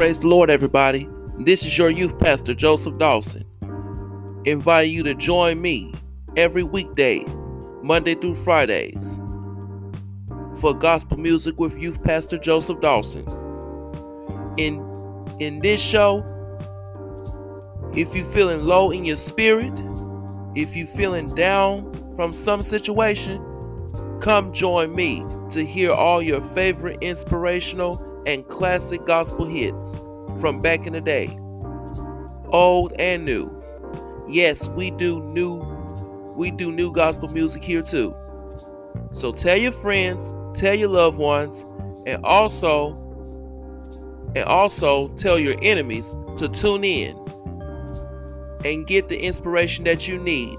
Praise the Lord, everybody. This is your youth pastor, Joseph Dawson, inviting you to join me every weekday, Monday through Fridays, for gospel music with youth pastor Joseph Dawson. In in this show, if you're feeling low in your spirit, if you're feeling down from some situation, come join me to hear all your favorite inspirational and classic gospel hits from back in the day, old and new. Yes, we do new we do new gospel music here too. So tell your friends, tell your loved ones, and also and also tell your enemies to tune in and get the inspiration that you need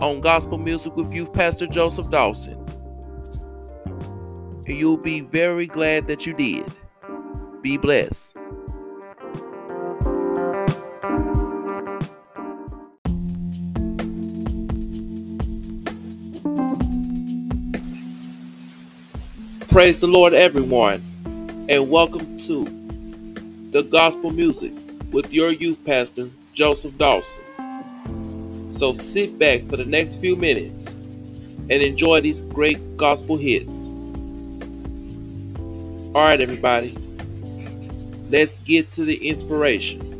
on gospel music with youth pastor Joseph Dawson. You'll be very glad that you did. Be blessed. Praise the Lord, everyone, and welcome to the gospel music with your youth pastor, Joseph Dawson. So sit back for the next few minutes and enjoy these great gospel hits. All right, everybody, let's get to the inspiration.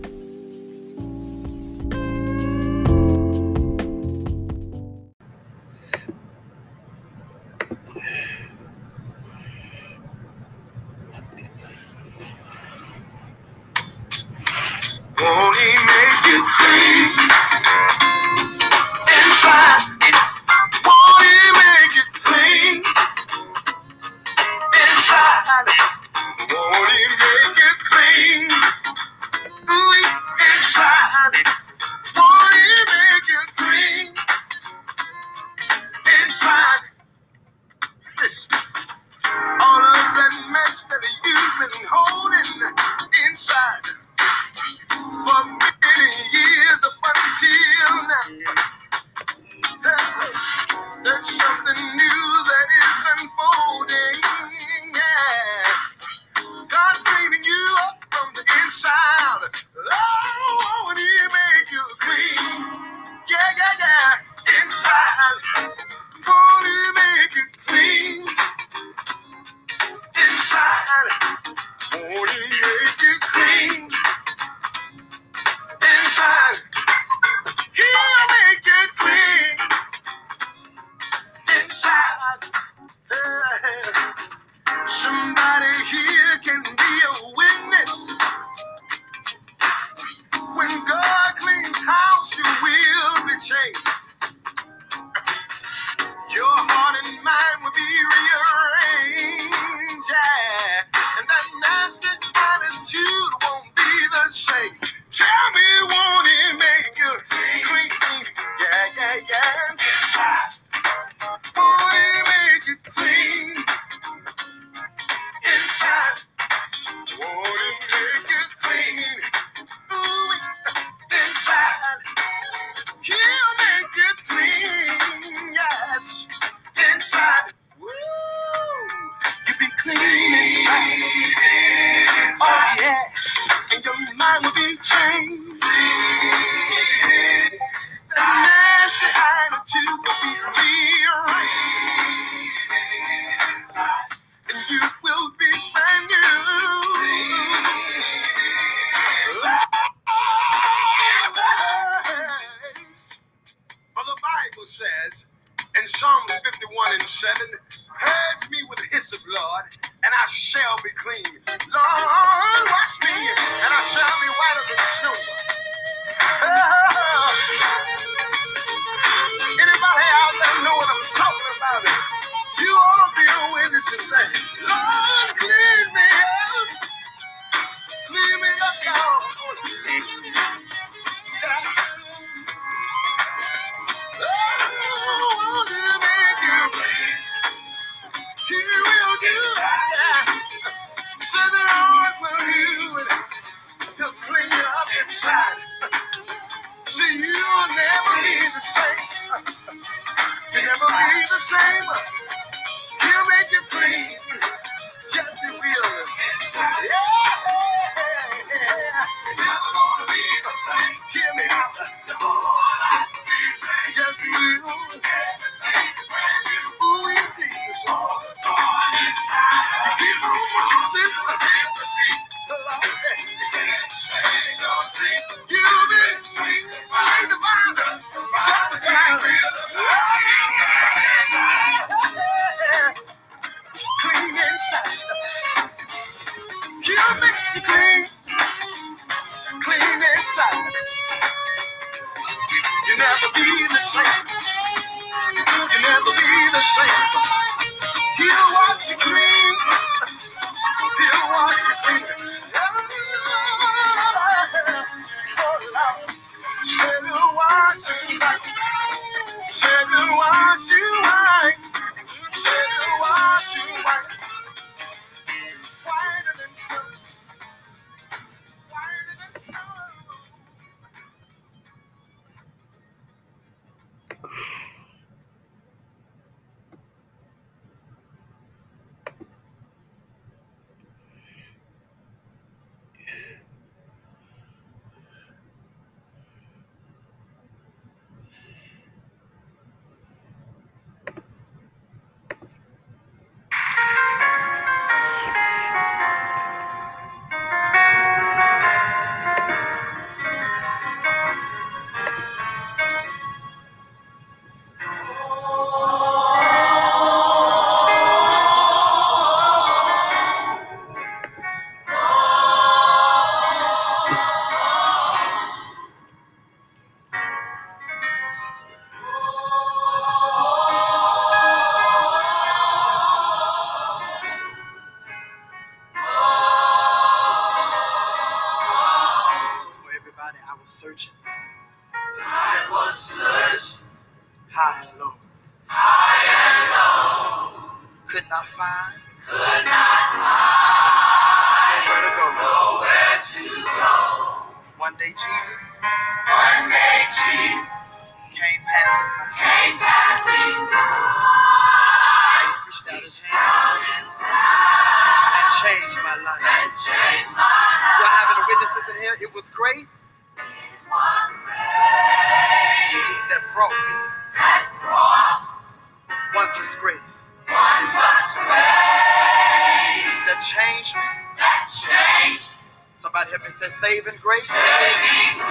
saving grace. Saving grace.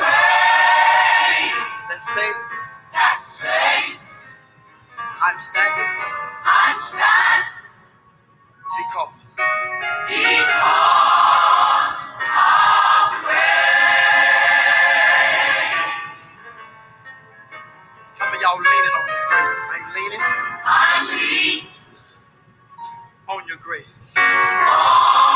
That saved. That saved. I'm standing. I stand. Because. Because of grace. How many y'all leaning on this grace? I'm leaning. I lean. On your grace. Oh.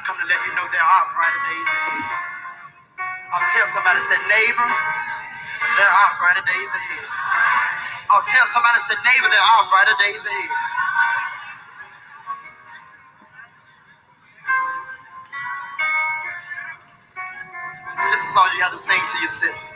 Come to let you know there are brighter days ahead. I'll tell somebody, say, neighbor, there are brighter days ahead. I'll tell somebody, say, neighbor, there are brighter days ahead. So this is all you have to sing to yourself.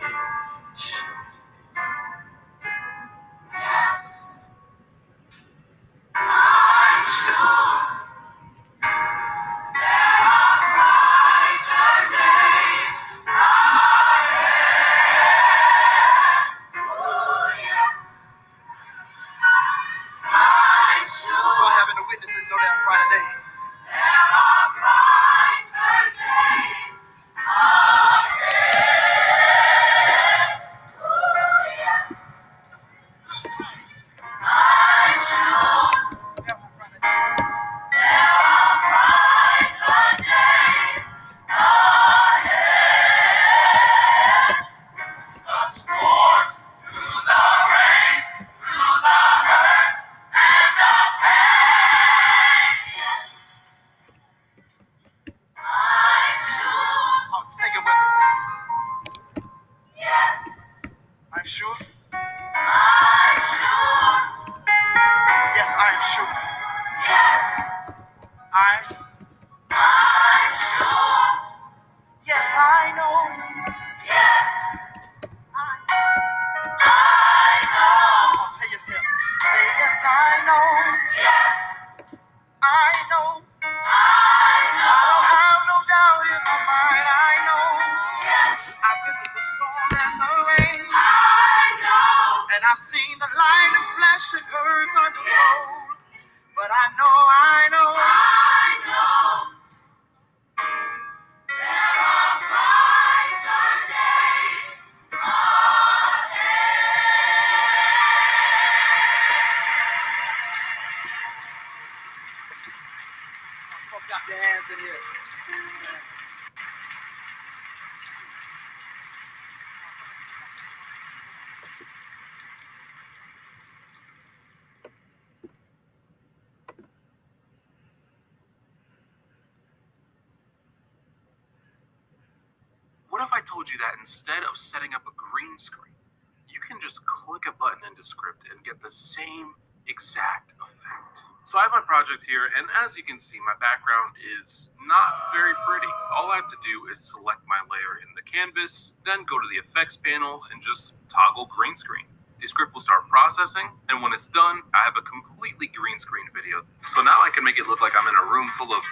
Instead of setting up a green screen, you can just click a button in Descript and get the same exact effect? So I have my project here, and as you can see, my background is not very pretty. All I have to do is select my layer in the canvas, then go to the effects panel and just toggle green screen. Descript will start processing, and when it's done, I have a completely green screen video. So now I can make it look like I'm in a room full of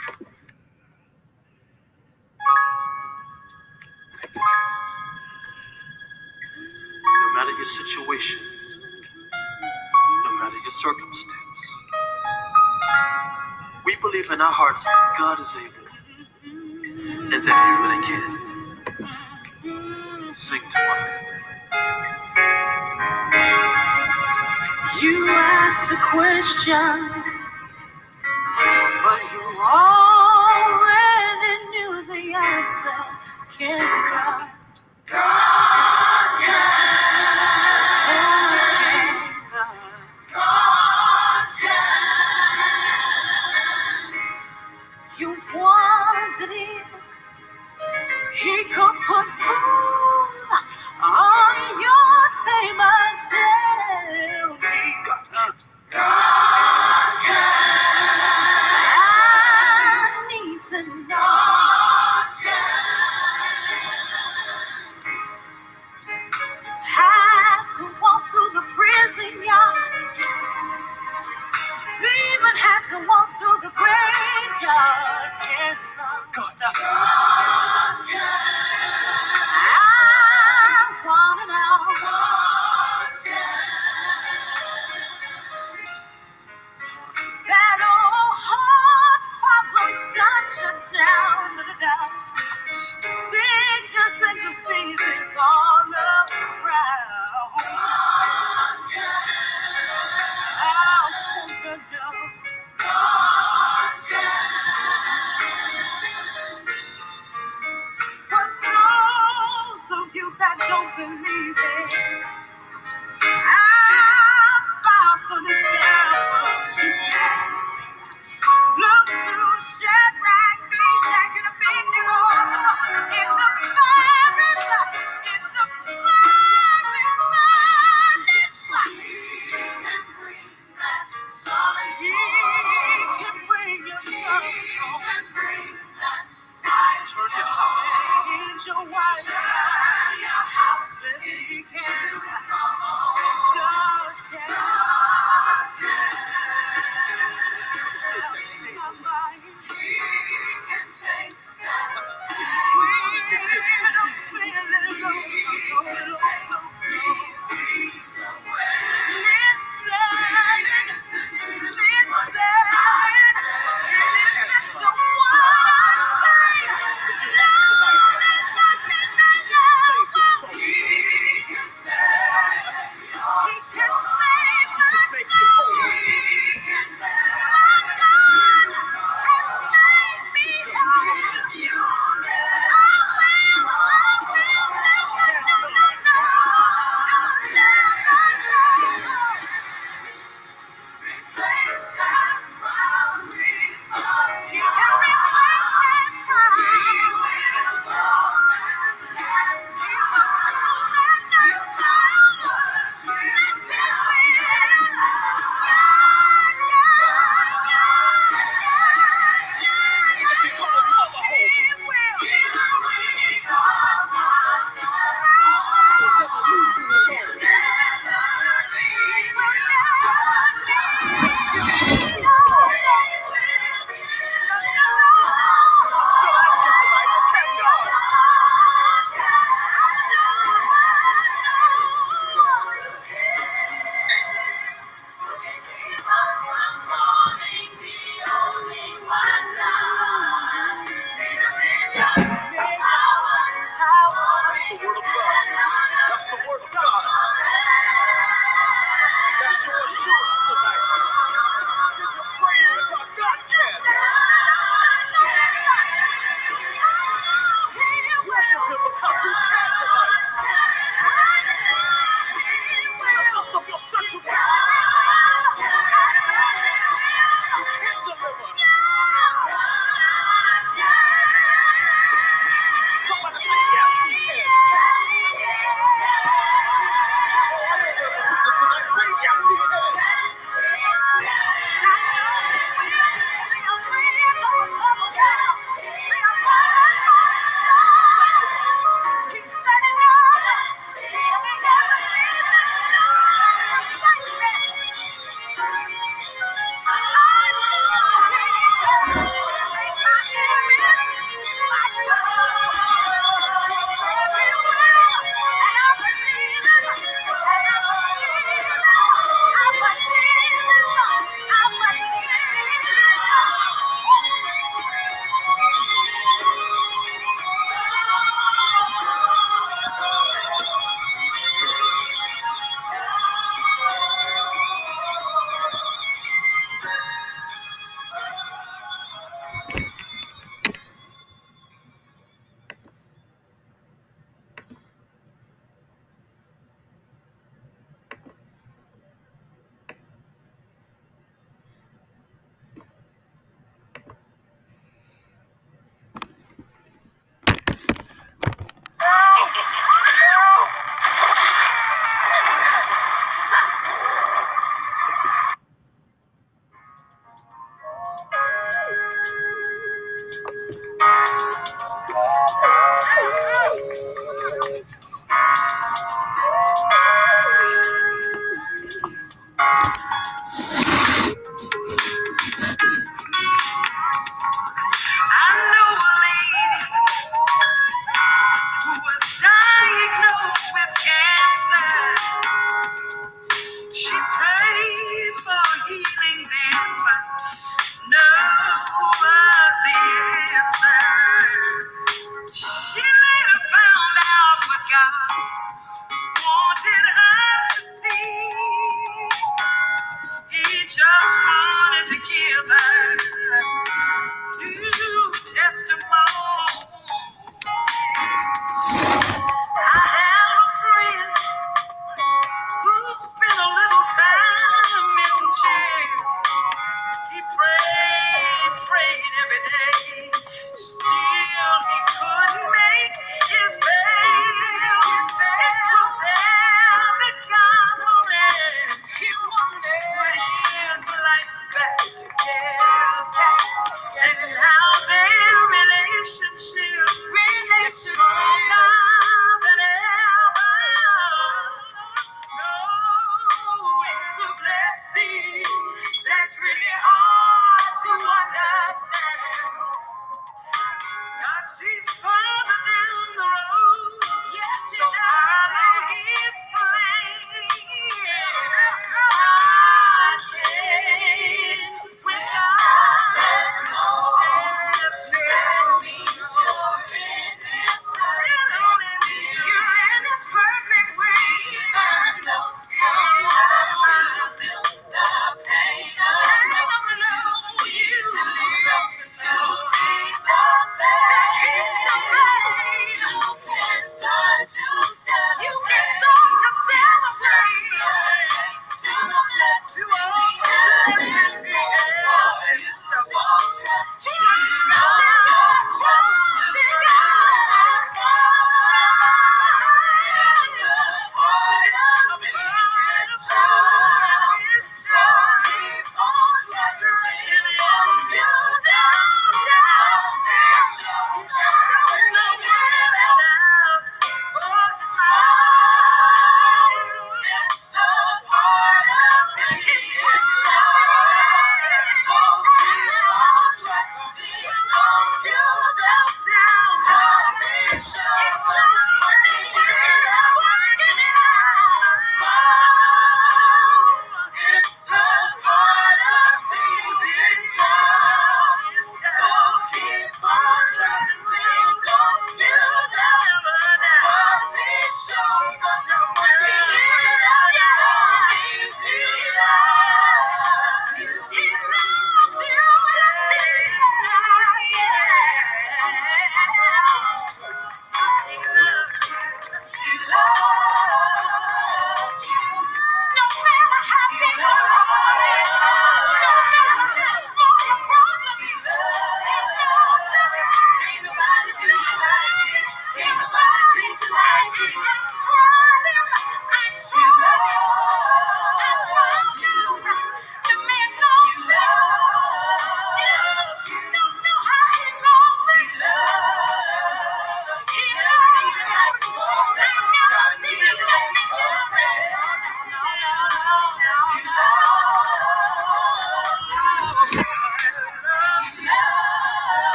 God is able and that He really can. Sing to us. You asked a question,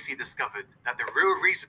recently discovered that the real reason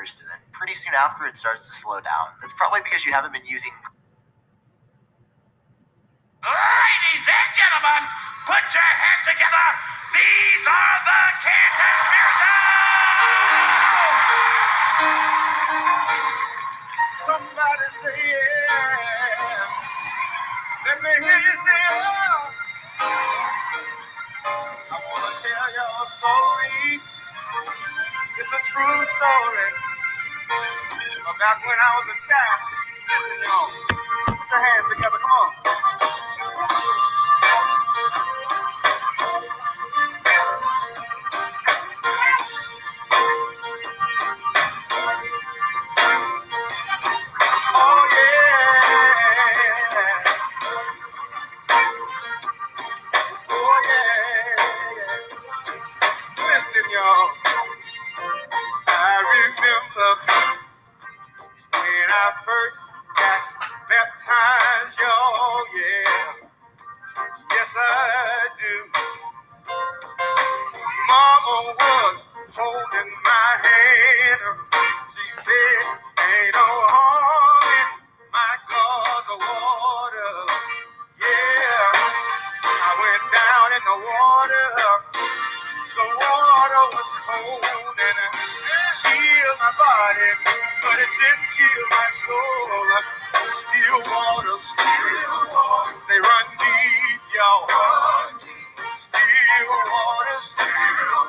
first, and then pretty soon after it starts to slow down. That's probably because you haven't been using body, but it didn't heal my soul. Still waters, still water, they run deep, y'all. Still waters, still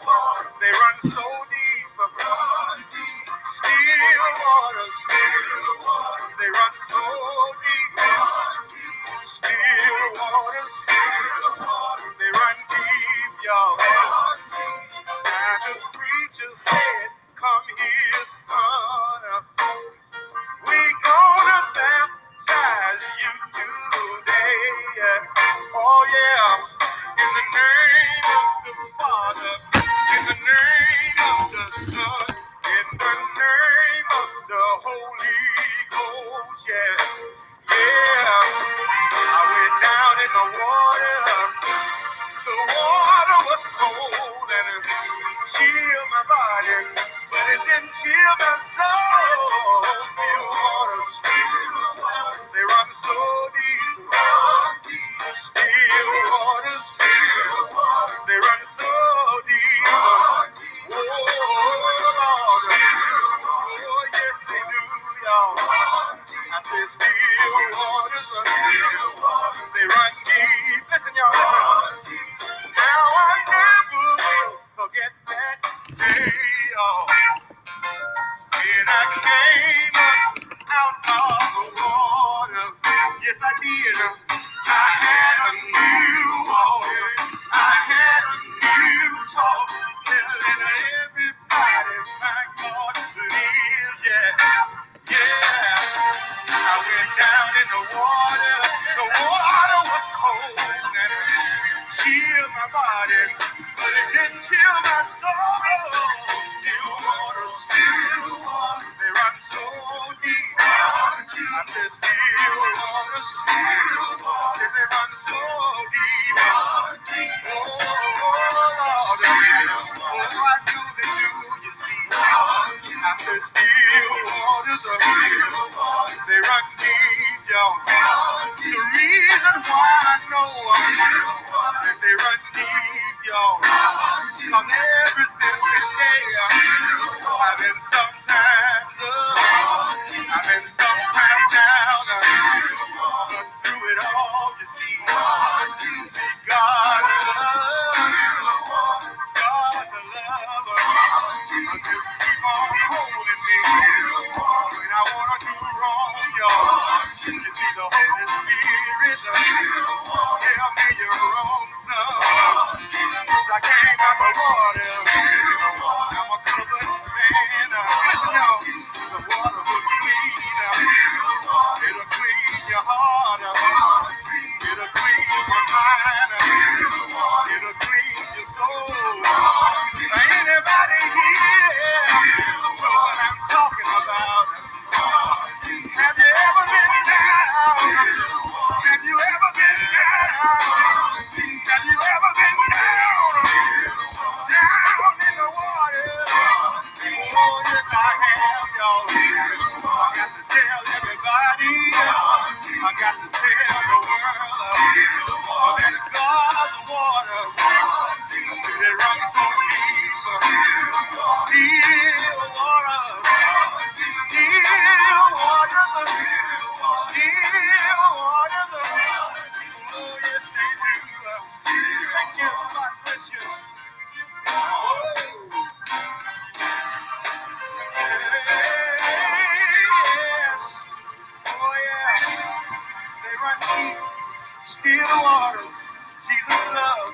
Still waters. Jesus' love.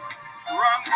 Run deep.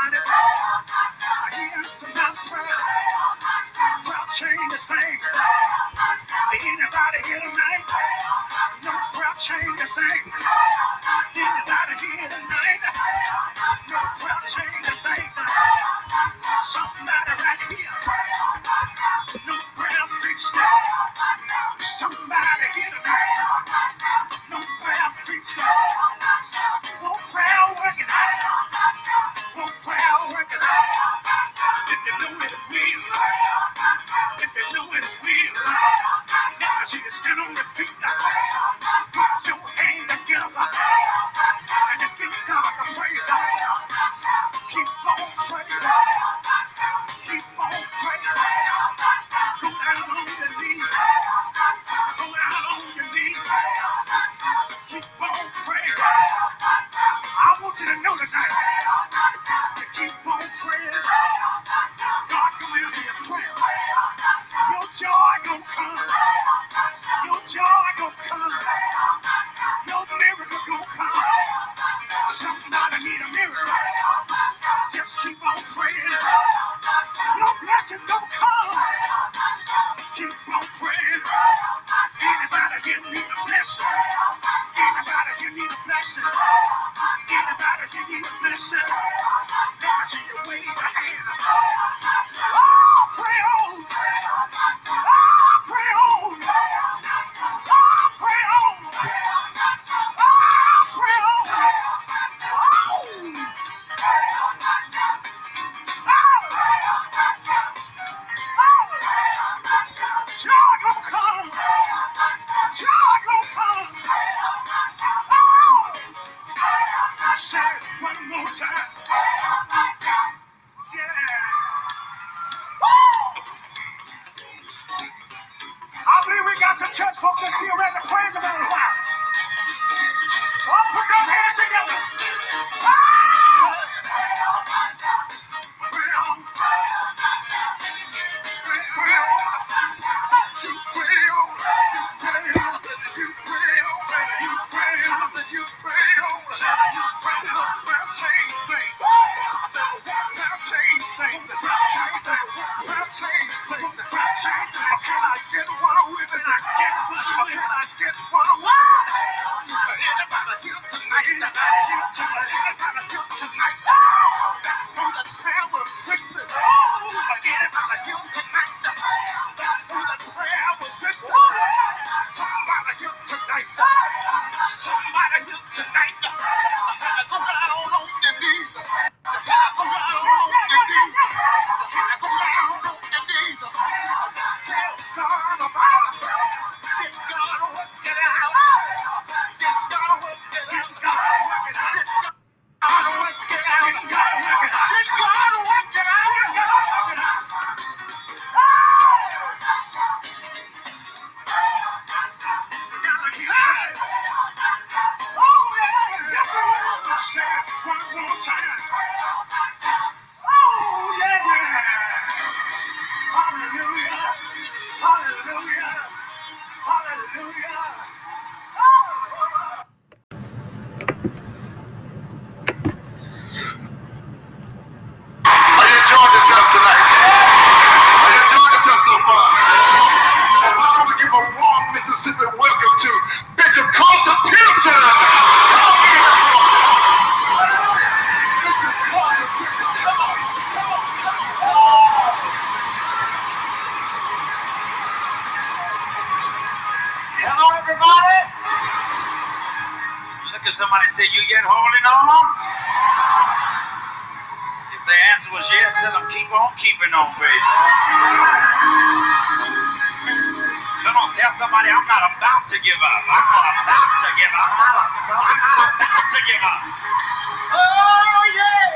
God about it. He answered my prayer. Well, change this thing. Hello, everybody. Look at somebody say, You yet holding on? If the answer was yes, tell them keep on keeping on, baby. Come on, tell somebody I'm not about to give up. I'm not about to give up. I'm not, about to give up. Oh, yeah.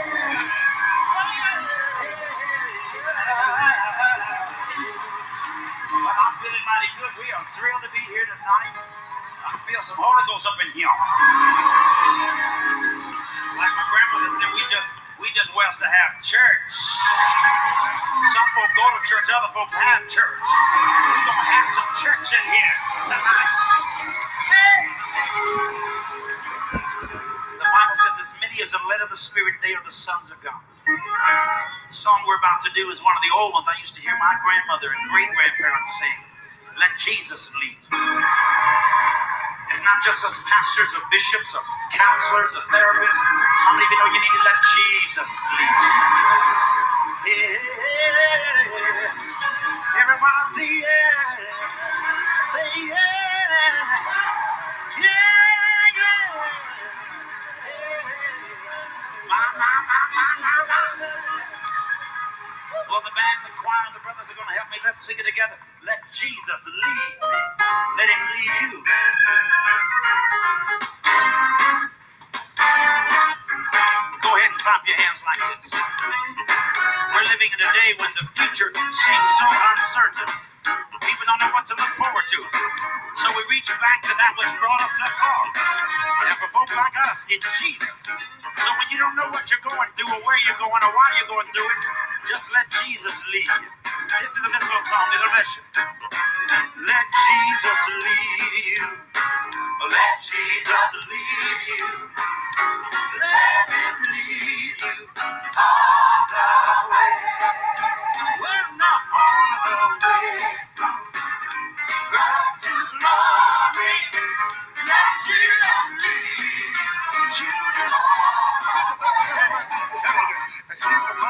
Thrilled tonight. I feel some Holy Ghost up in here. Like my grandmother said, we just we just wells to have church. Some folk go to church, other folks have church. We're gonna have some church in here tonight. The Bible says, as many as are led of the Spirit, they are the sons of God. The song we're about to do is one of the old ones I used to hear my grandmother and great grandparents sing. Let Jesus lead. It's not just us pastors or bishops or counselors or therapists. How many of you know you need to let Jesus lead? Yeah. Everybody say yeah. Say yeah. Yeah, yeah. My, my, my, my, my, my. Well, the band, the choir, and the brothers are going to help me. Let's sing it together. Let Jesus lead me. Let him lead you. Go ahead and clap your hands like this. We're living in a day when the future seems so uncertain. People don't know what to look forward to. So we reach back to that which brought us thus far. And for folk like us, it's Jesus. So when you don't know what you're going through or where you're going or why you're going through it, just let Jesus lead you. Listen to this little song, it'll you. Let Jesus lead you. Let Jesus lead you. Let him lead you all the way. We're not all the way. Back to glory. Let Jesus lead you. Children, leader.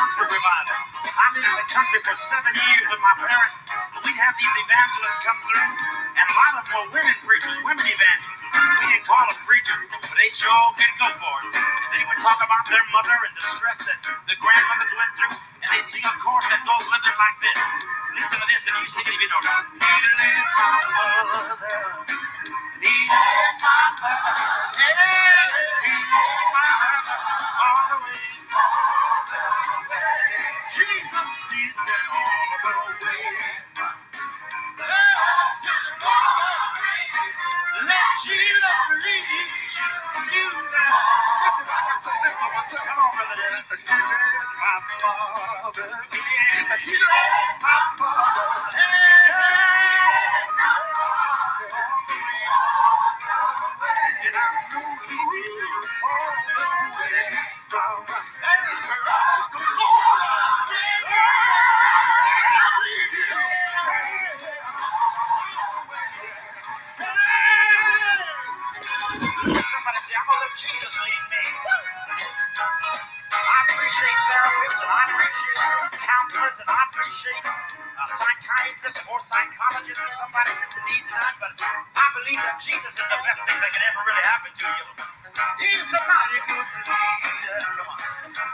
Country revival. I've been in the country for seven years with my parents. We'd have these evangelists come through, and a lot of them were women preachers, women evangelists. We didn't call them preachers, but they sure could go for it. And They would talk about their mother and the stress that the grandmothers went through, and they'd sing a chorus that goes a like this. Listen to this, and you sing it if you know. He left my mother. He left my mother. He left my mother all the way. Jesus did that all the way. Let Jesus you I can say for myself. Come on, brother. He led my father. He led my father. Jesus lead me. I appreciate therapists and I appreciate counselors and I appreciate uh, psychiatrists or psychologists if somebody needs that, but I believe that Jesus is the best thing that can ever really happen to you. He's a mighty good leader. Come on.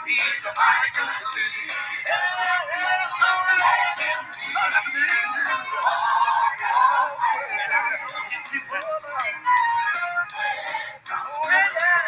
He's a mighty good leader. Yeah, yeah, so let him, let him he do that. Oh, yeah.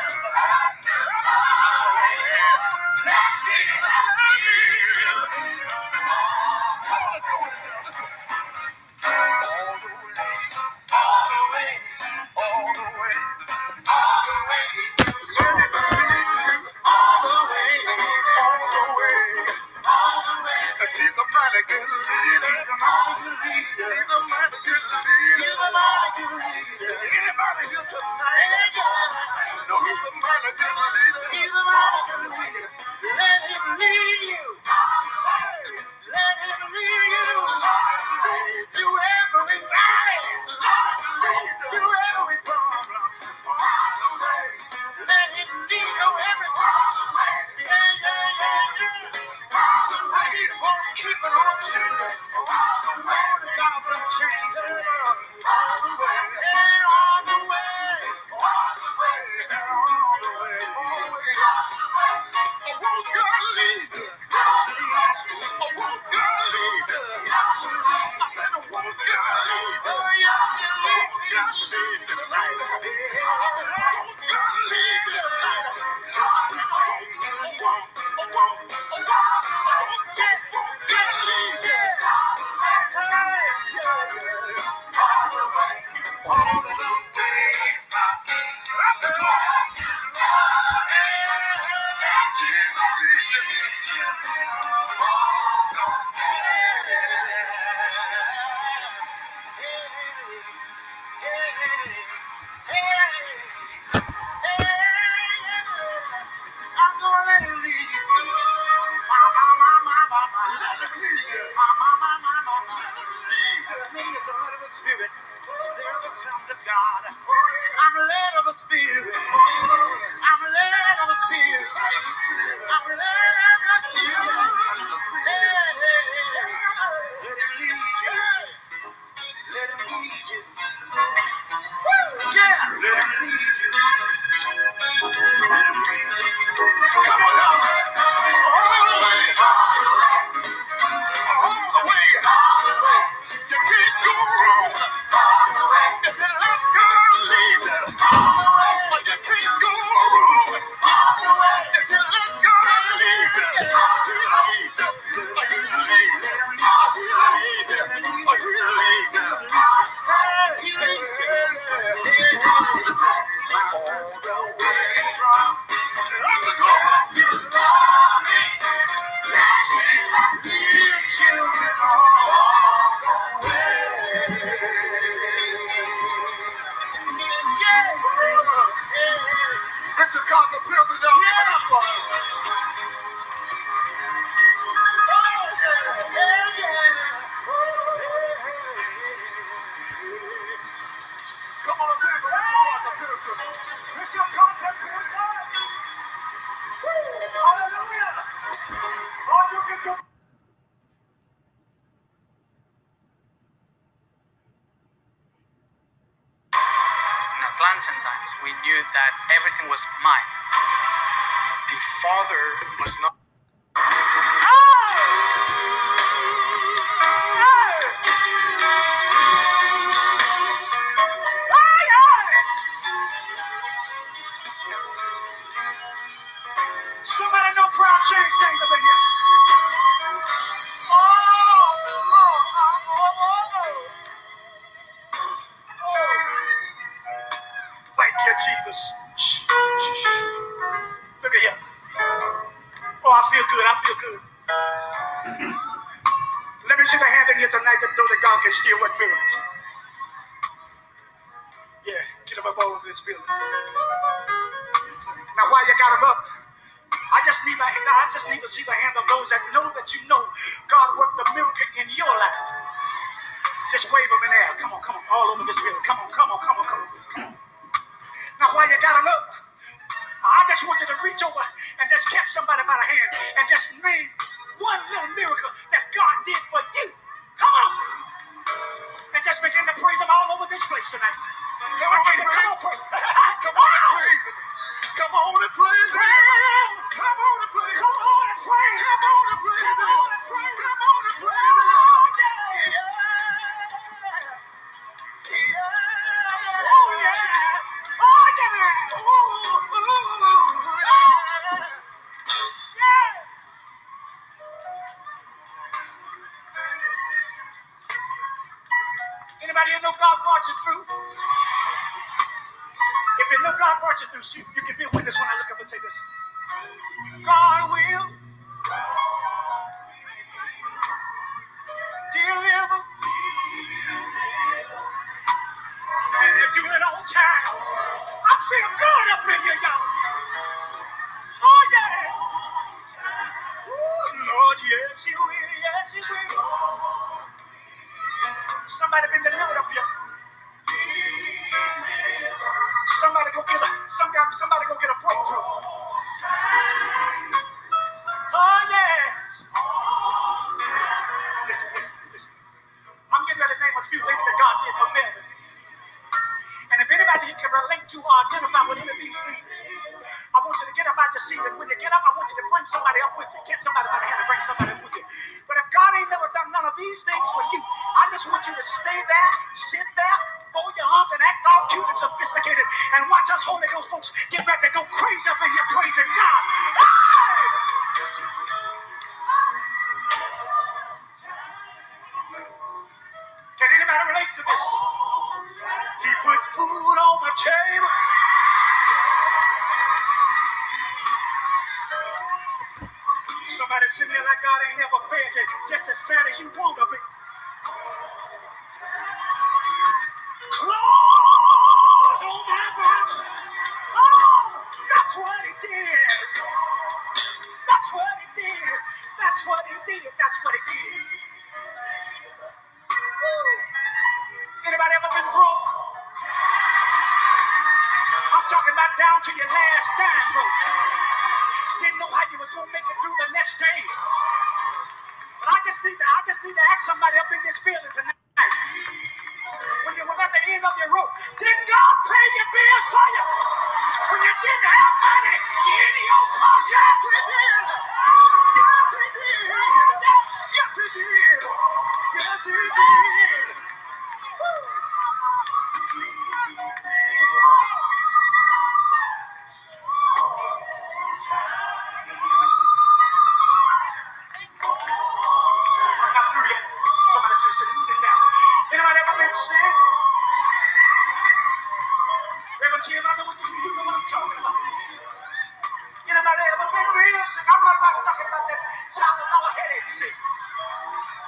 I'm not, talking about that Tylenol headache sick.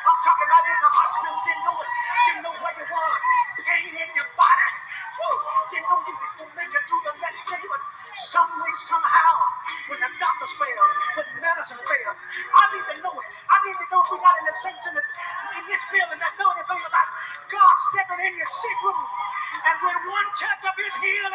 I'm talking about in the hospital, didn't know it, didn't know where you was, pain in your body. Woo, didn't know you could make it through the next day, but some way, somehow, when the doctors failed, when medicine failed, I need to know it. I need to know if we got in the sense in, the, in this building that know anything about God stepping in your sick room. And when one checkup is healed,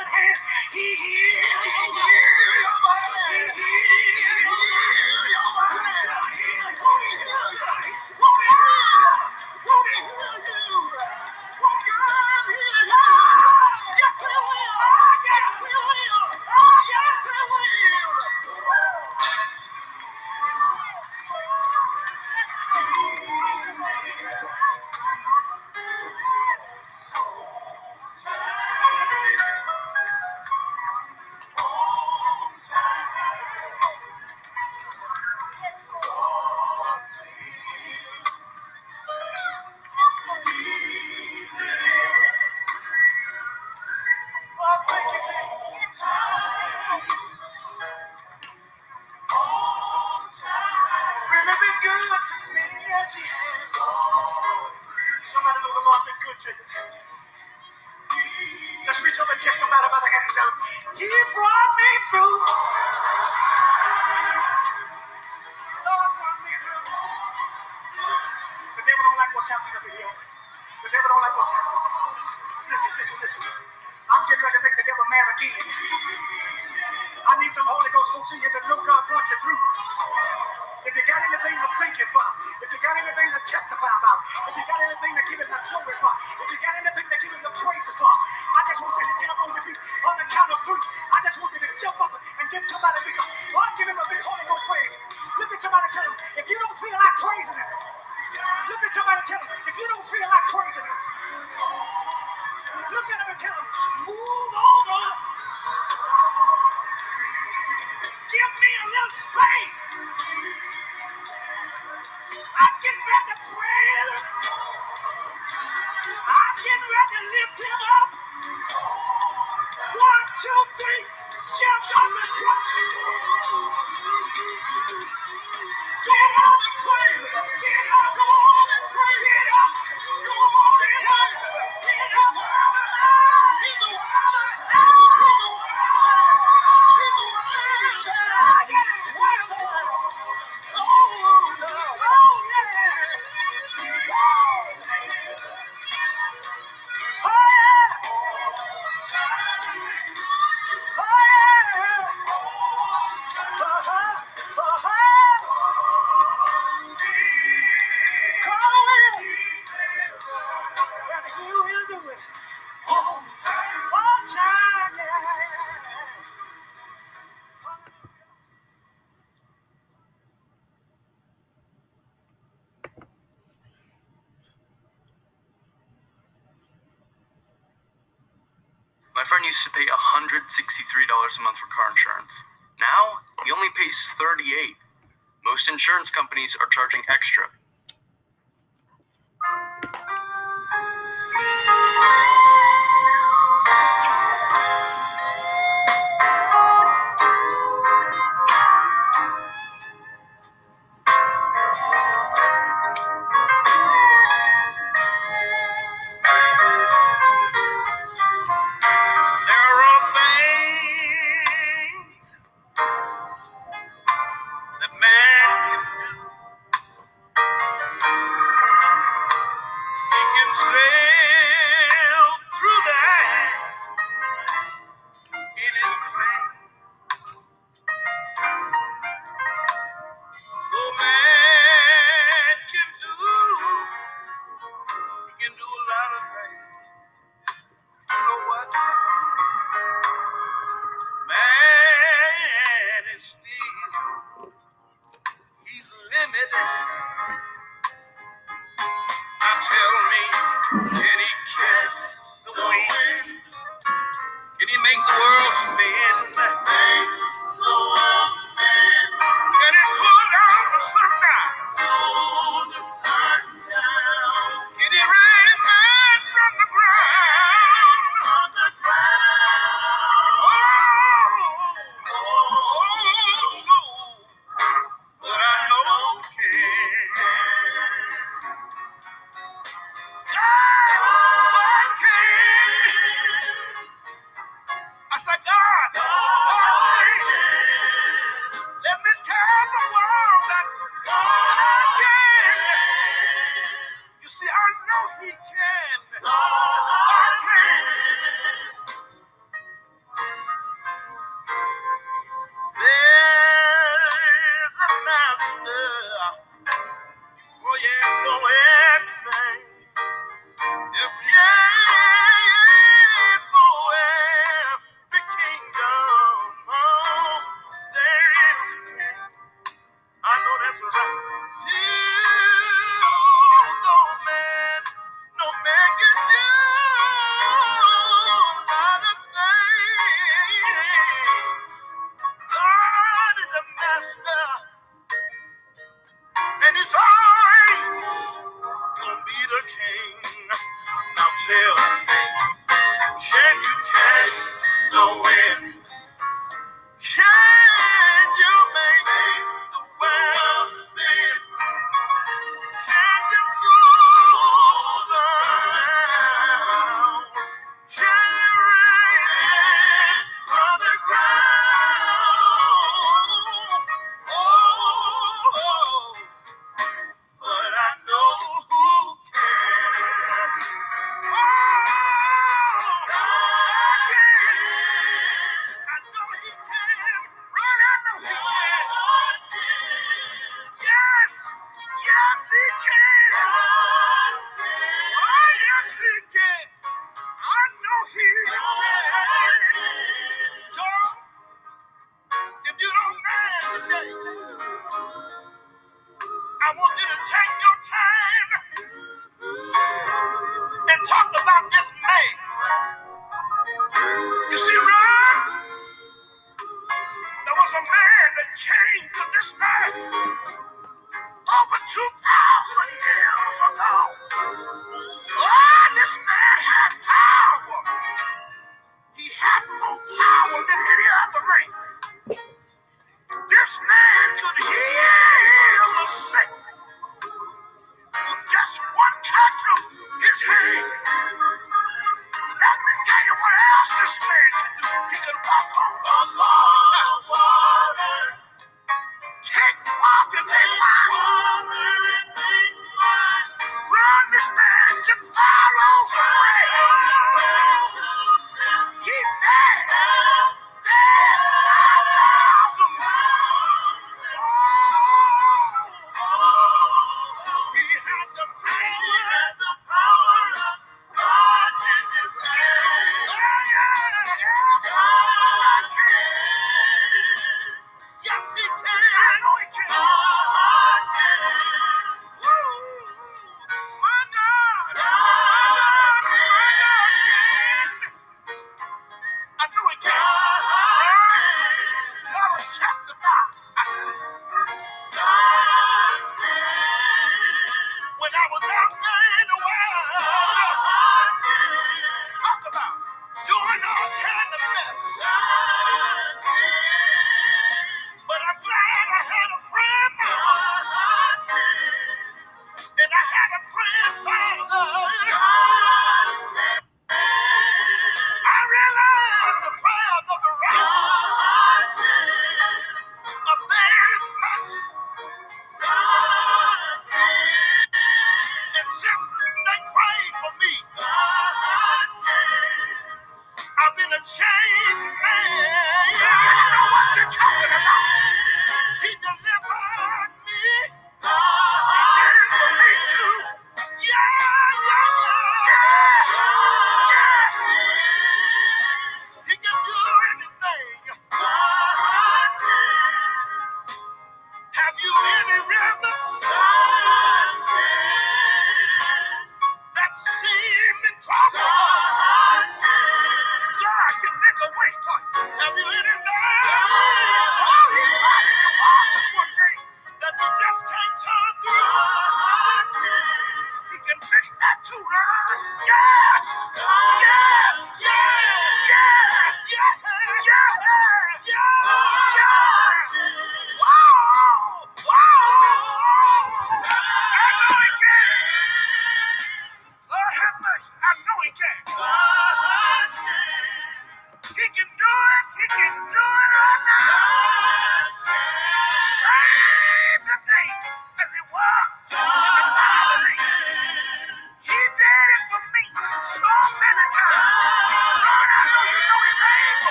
insurance companies are charging extra.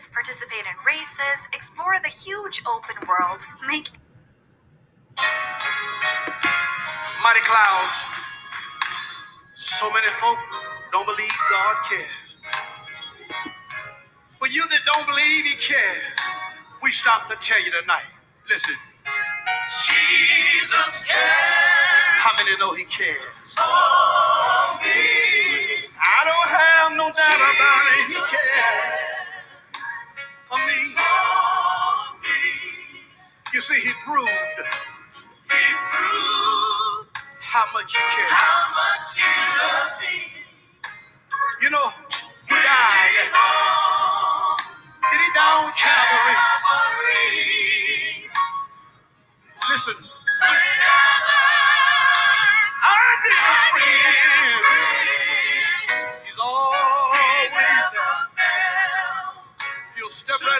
Horses, participate in races, explore the huge open world, make Mighty clouds. So many folk don't believe God cares. For you that don't believe He cares, we stop to tell you tonight. Listen. Jesus cares. How many know He cares? For me. I don't have no doubt about it. He cares for me. You see, He proved. He proved how much He cares. How much He loved me. You know, He died. Did He die on Calvary? Listen.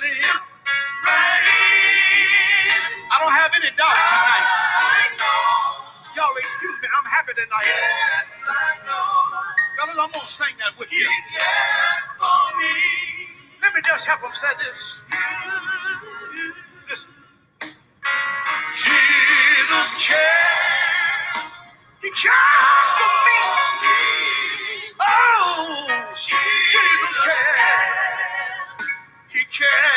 He'll step right in. I don't have any doubt tonight. Y'all excuse me, I'm happy tonight. Fellas, I'm gonna sing that with you. Let me just help him say this. Listen. Jesus cares. He cares for me. Oh, Jesus cares. He cares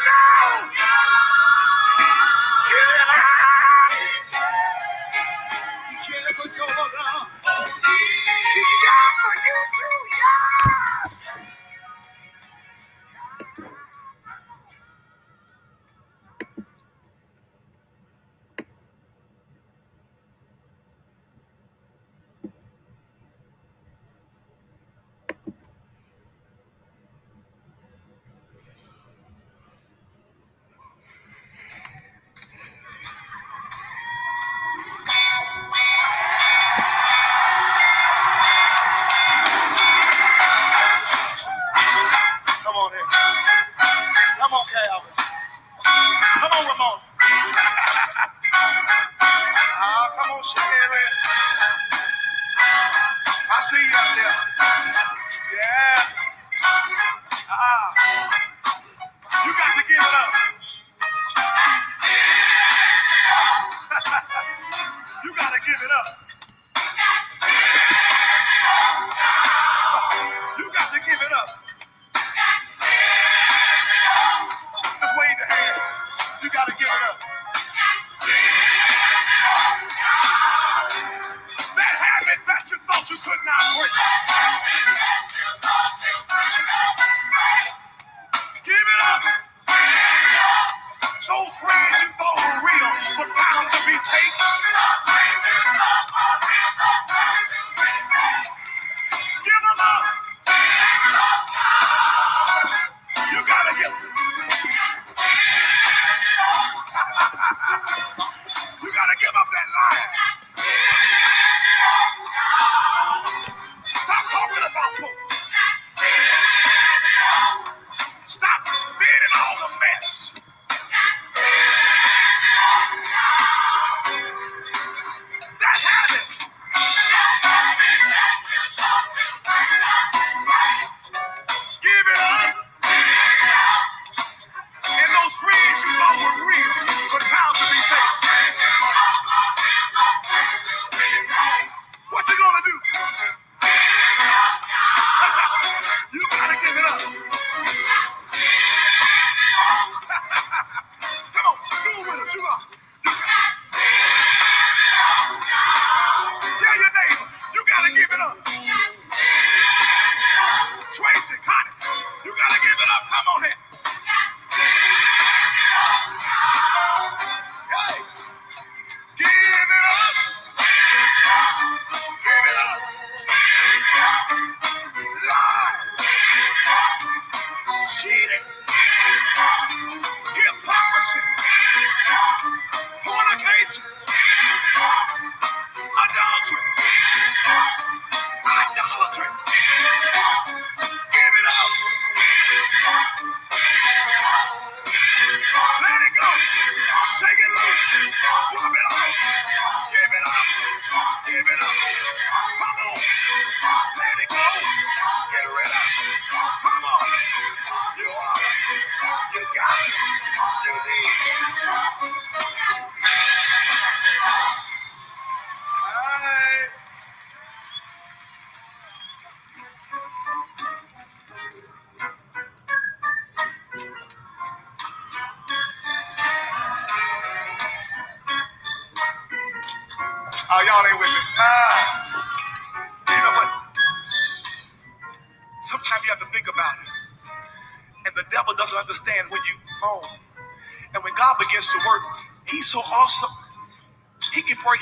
I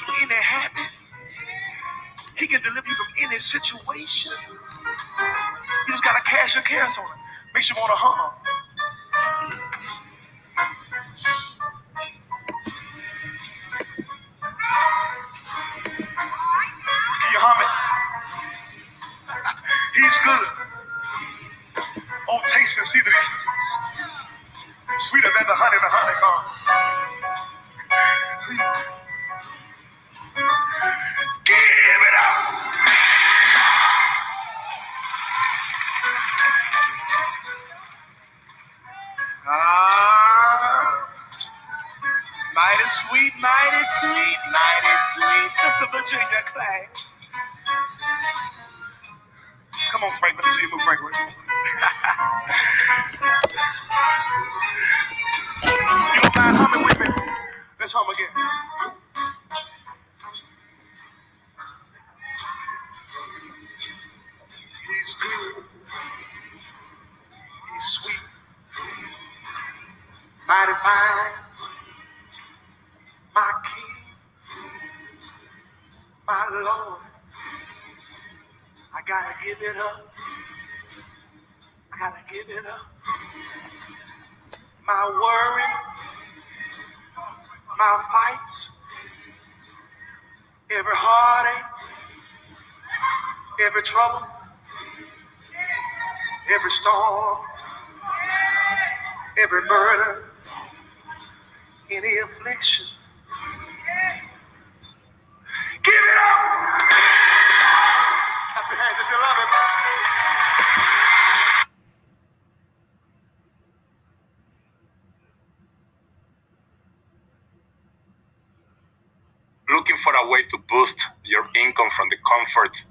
break any habit. He can deliver you from any situation. You just gotta cash your cares on him. Makes you wanna hum. efforts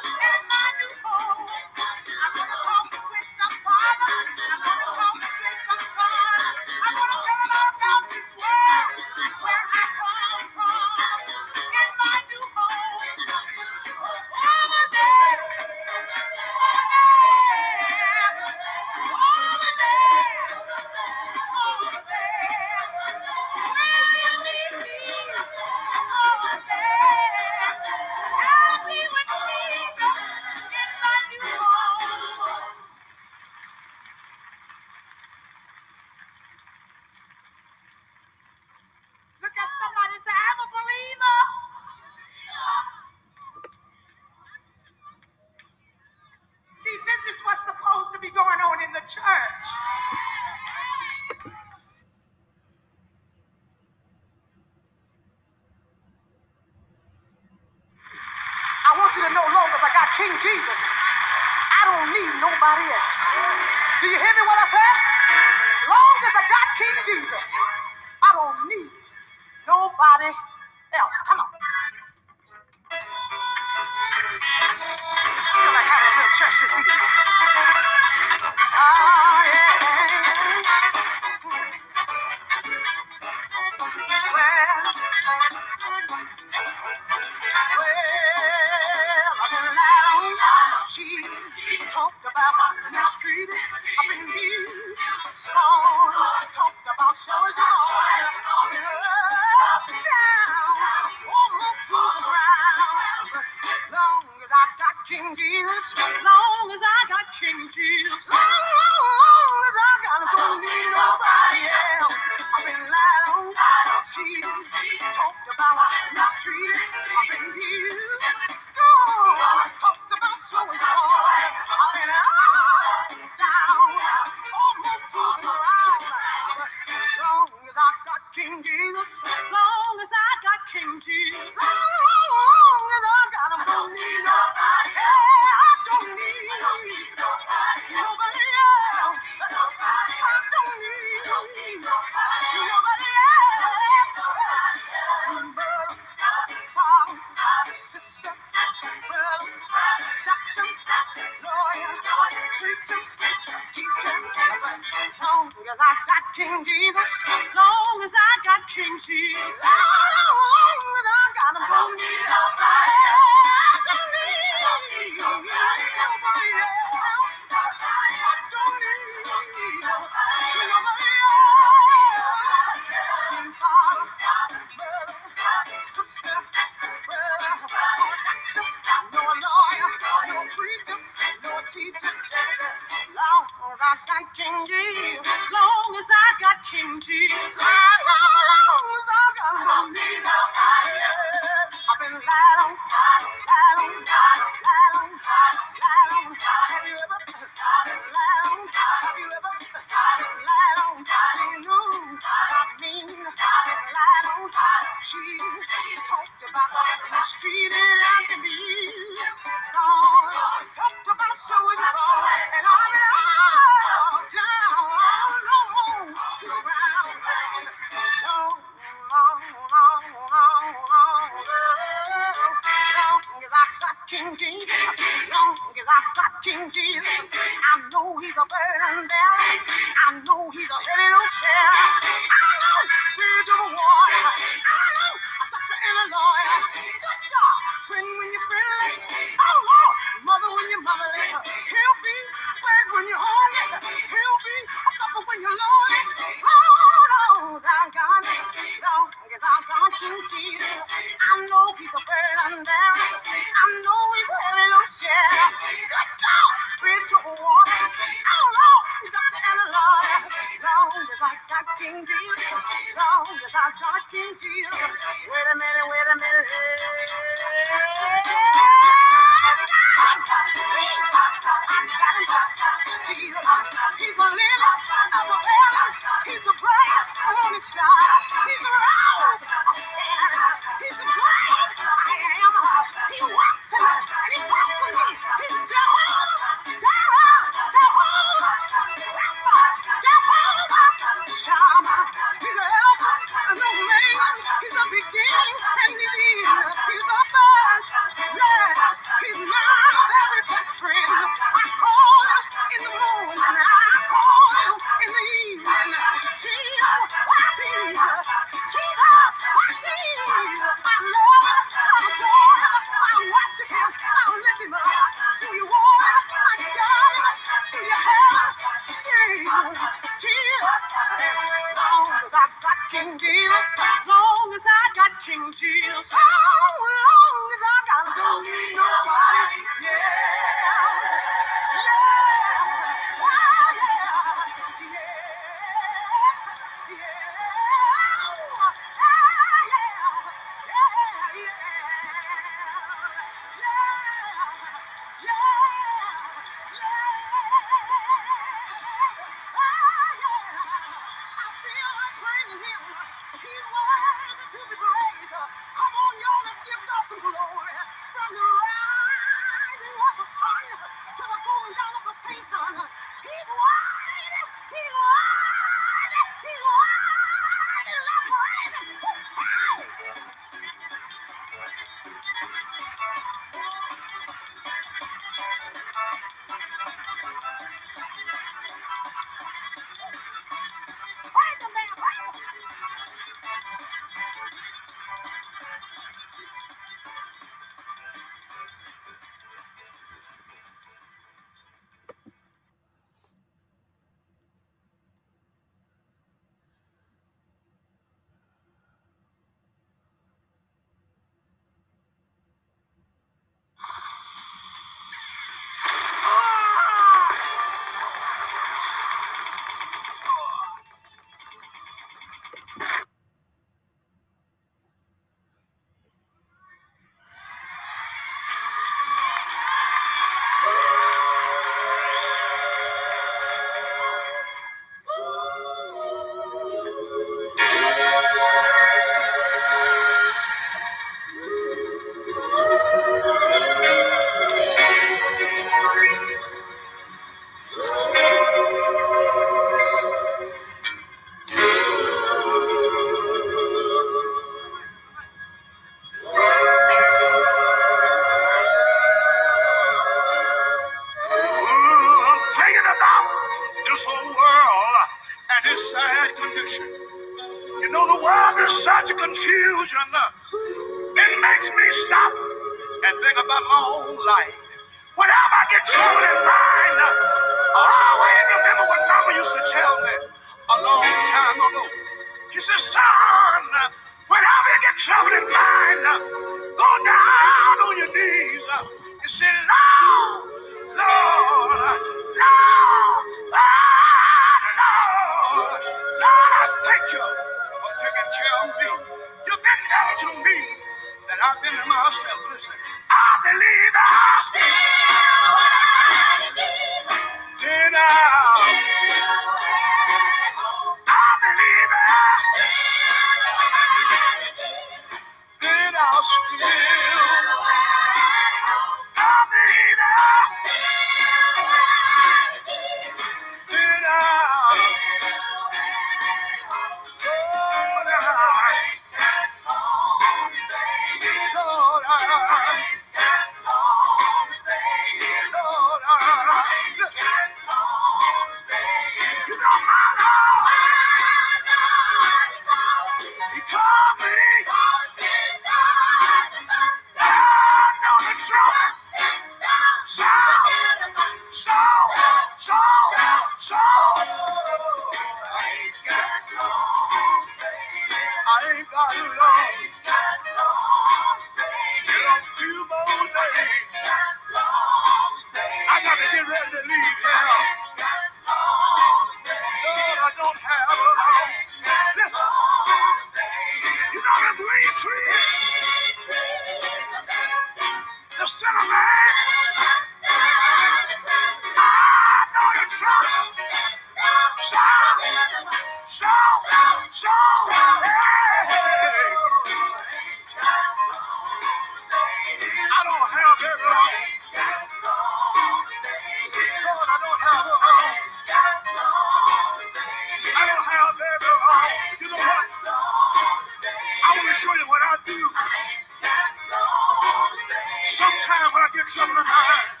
show you what I do. Sometime when I get trouble in I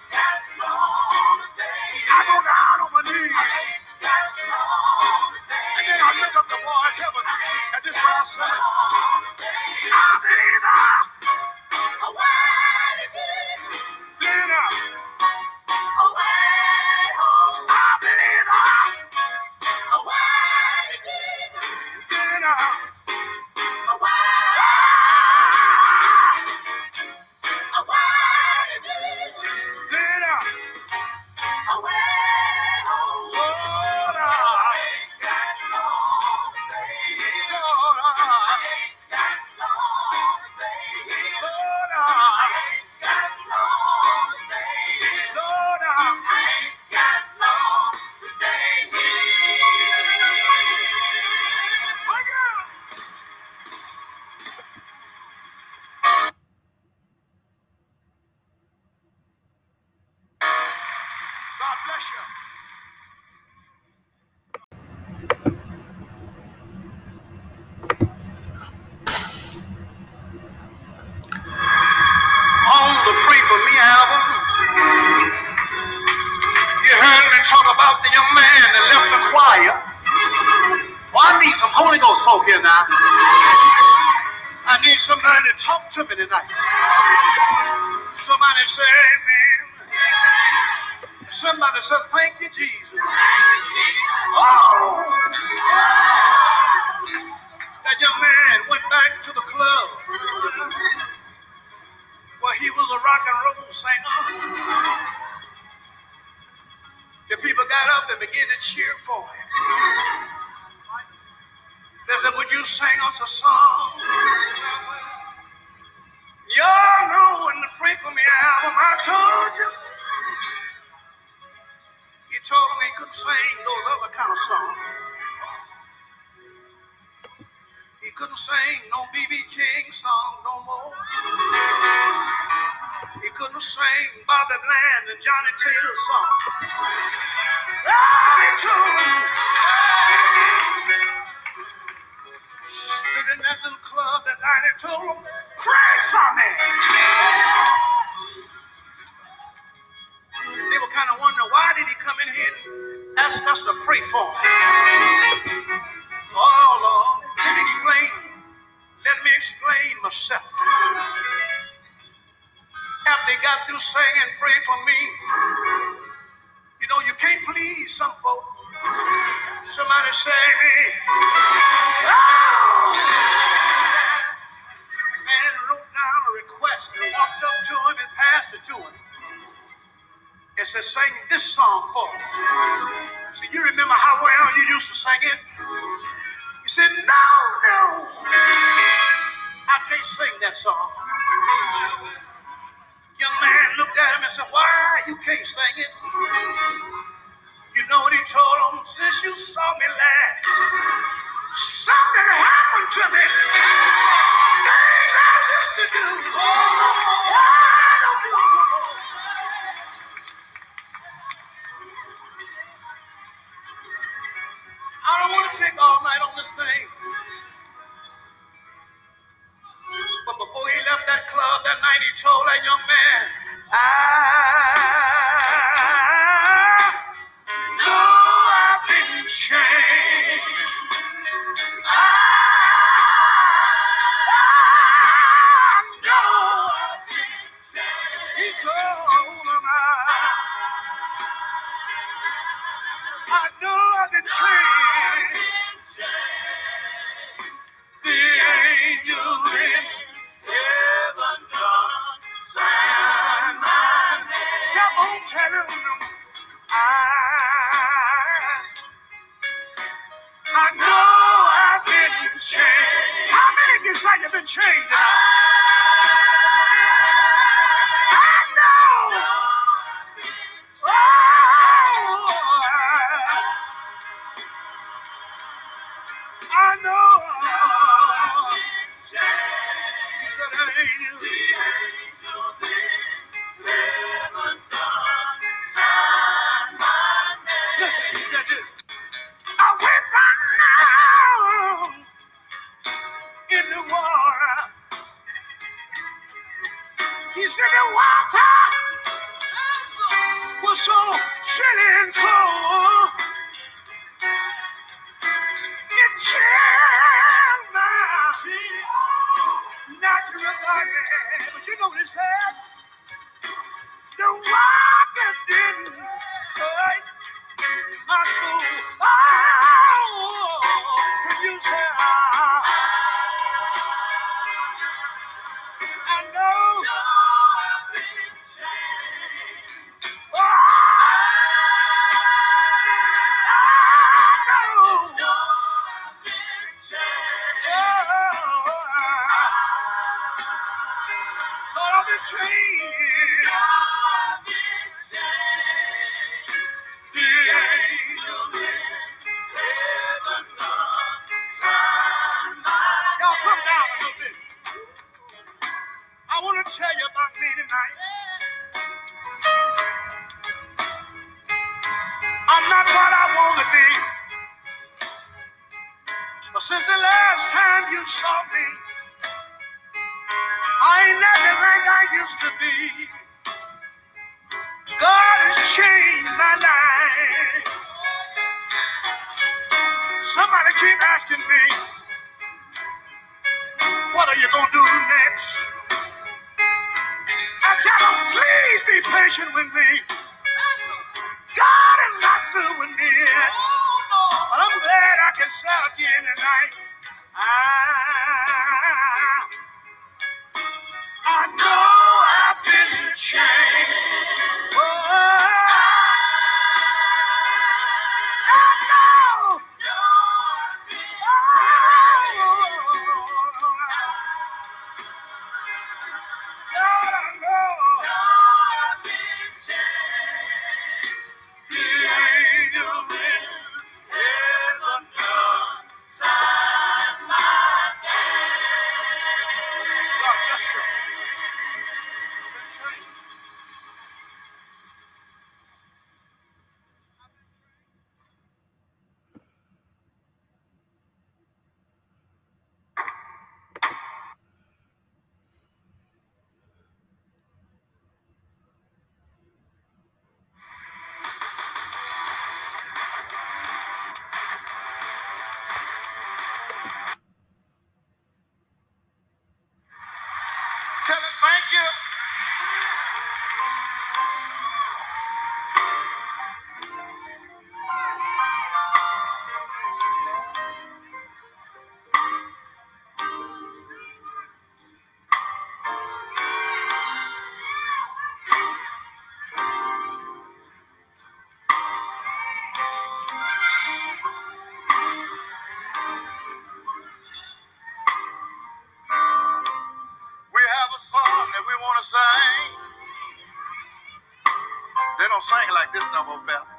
like this no more, Pastor.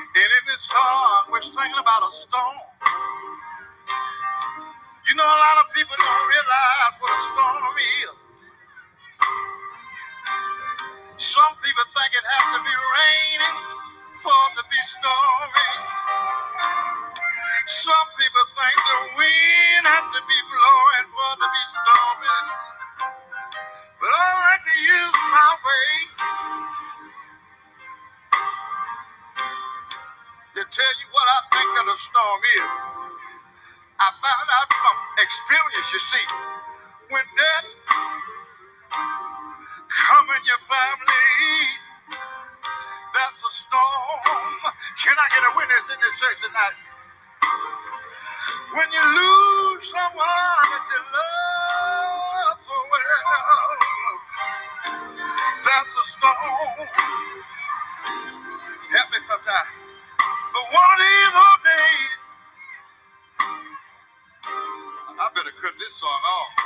And in this song, we're singing about a storm. You know, a lot of people don't realize what a storm is. Some people think it has to be raining for it to be stormy. Some people think the wind has to be blowing for it to be stormy. A storm is. I found out from experience, you see, when death come in your family, that's a storm. Can I get a witness in this church tonight? When you lose someone that you love so well, that's a storm. Help me sometimes. But one of these I better cut this song off.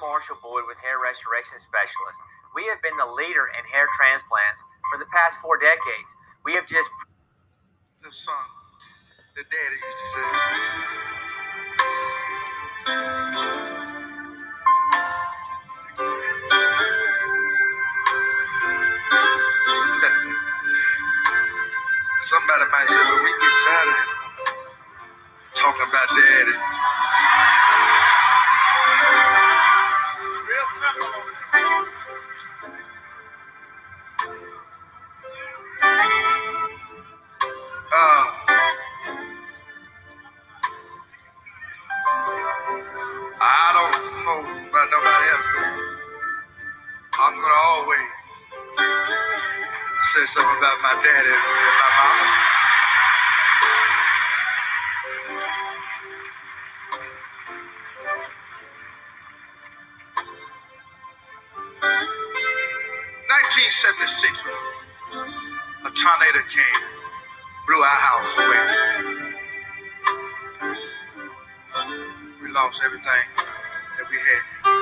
Marshall Boyd with Hair Restoration Specialist. We have been the leader in hair transplants for the past four decades. We have just The song that daddy used to say. Somebody might say, well, we get tired of talking about daddy. Say something about my daddy and my mama. Nineteen seventy-six, a tornado came, blew our house away. We lost everything that we had.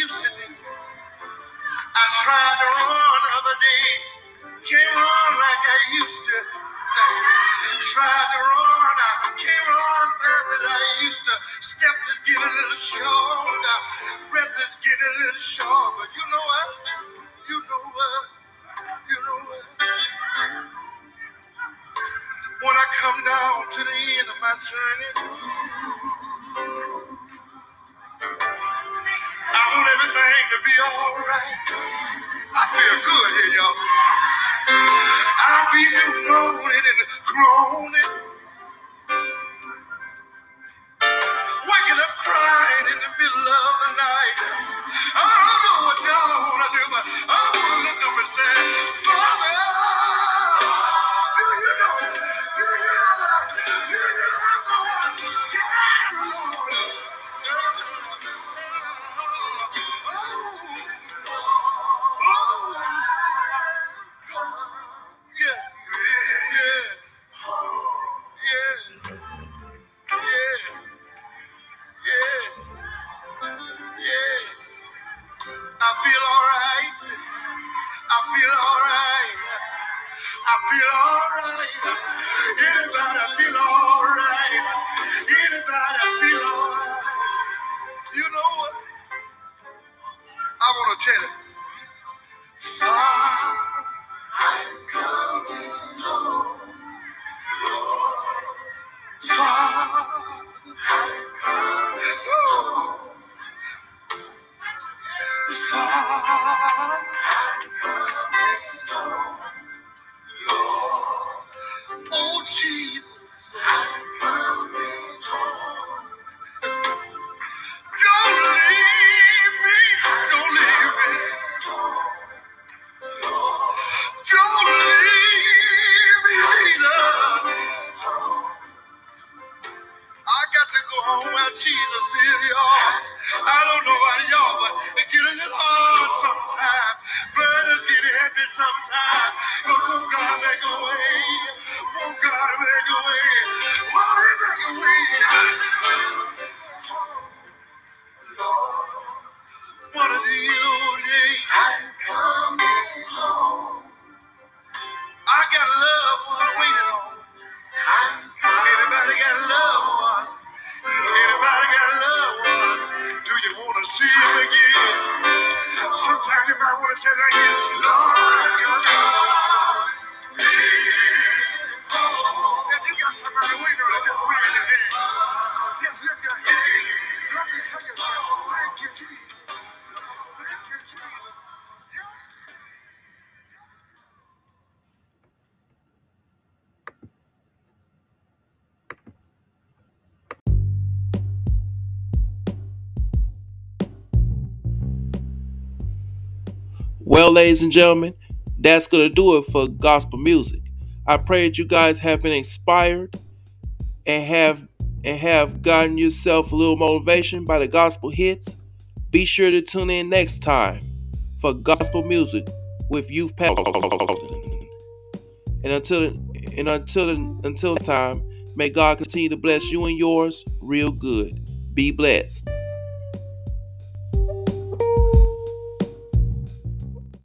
Used to do. I tried to run other day, can't run like I used to. Tried to run, I can't run fast as I used to. Steps is getting a little short, breath is getting a little short, but you know what? You know what? You know what? When I come down to the end of my journey, everything to be all right. I feel good here, y'all. I'll be groaning and groaning. Well, ladies and gentlemen, that's going to do it for gospel music. I pray that you guys have been inspired and have and have gotten yourself a little motivation by the gospel hits. Be sure to tune in next time for gospel music with youth pastor. And until and until until time, may God continue to bless you and yours real good. Be blessed.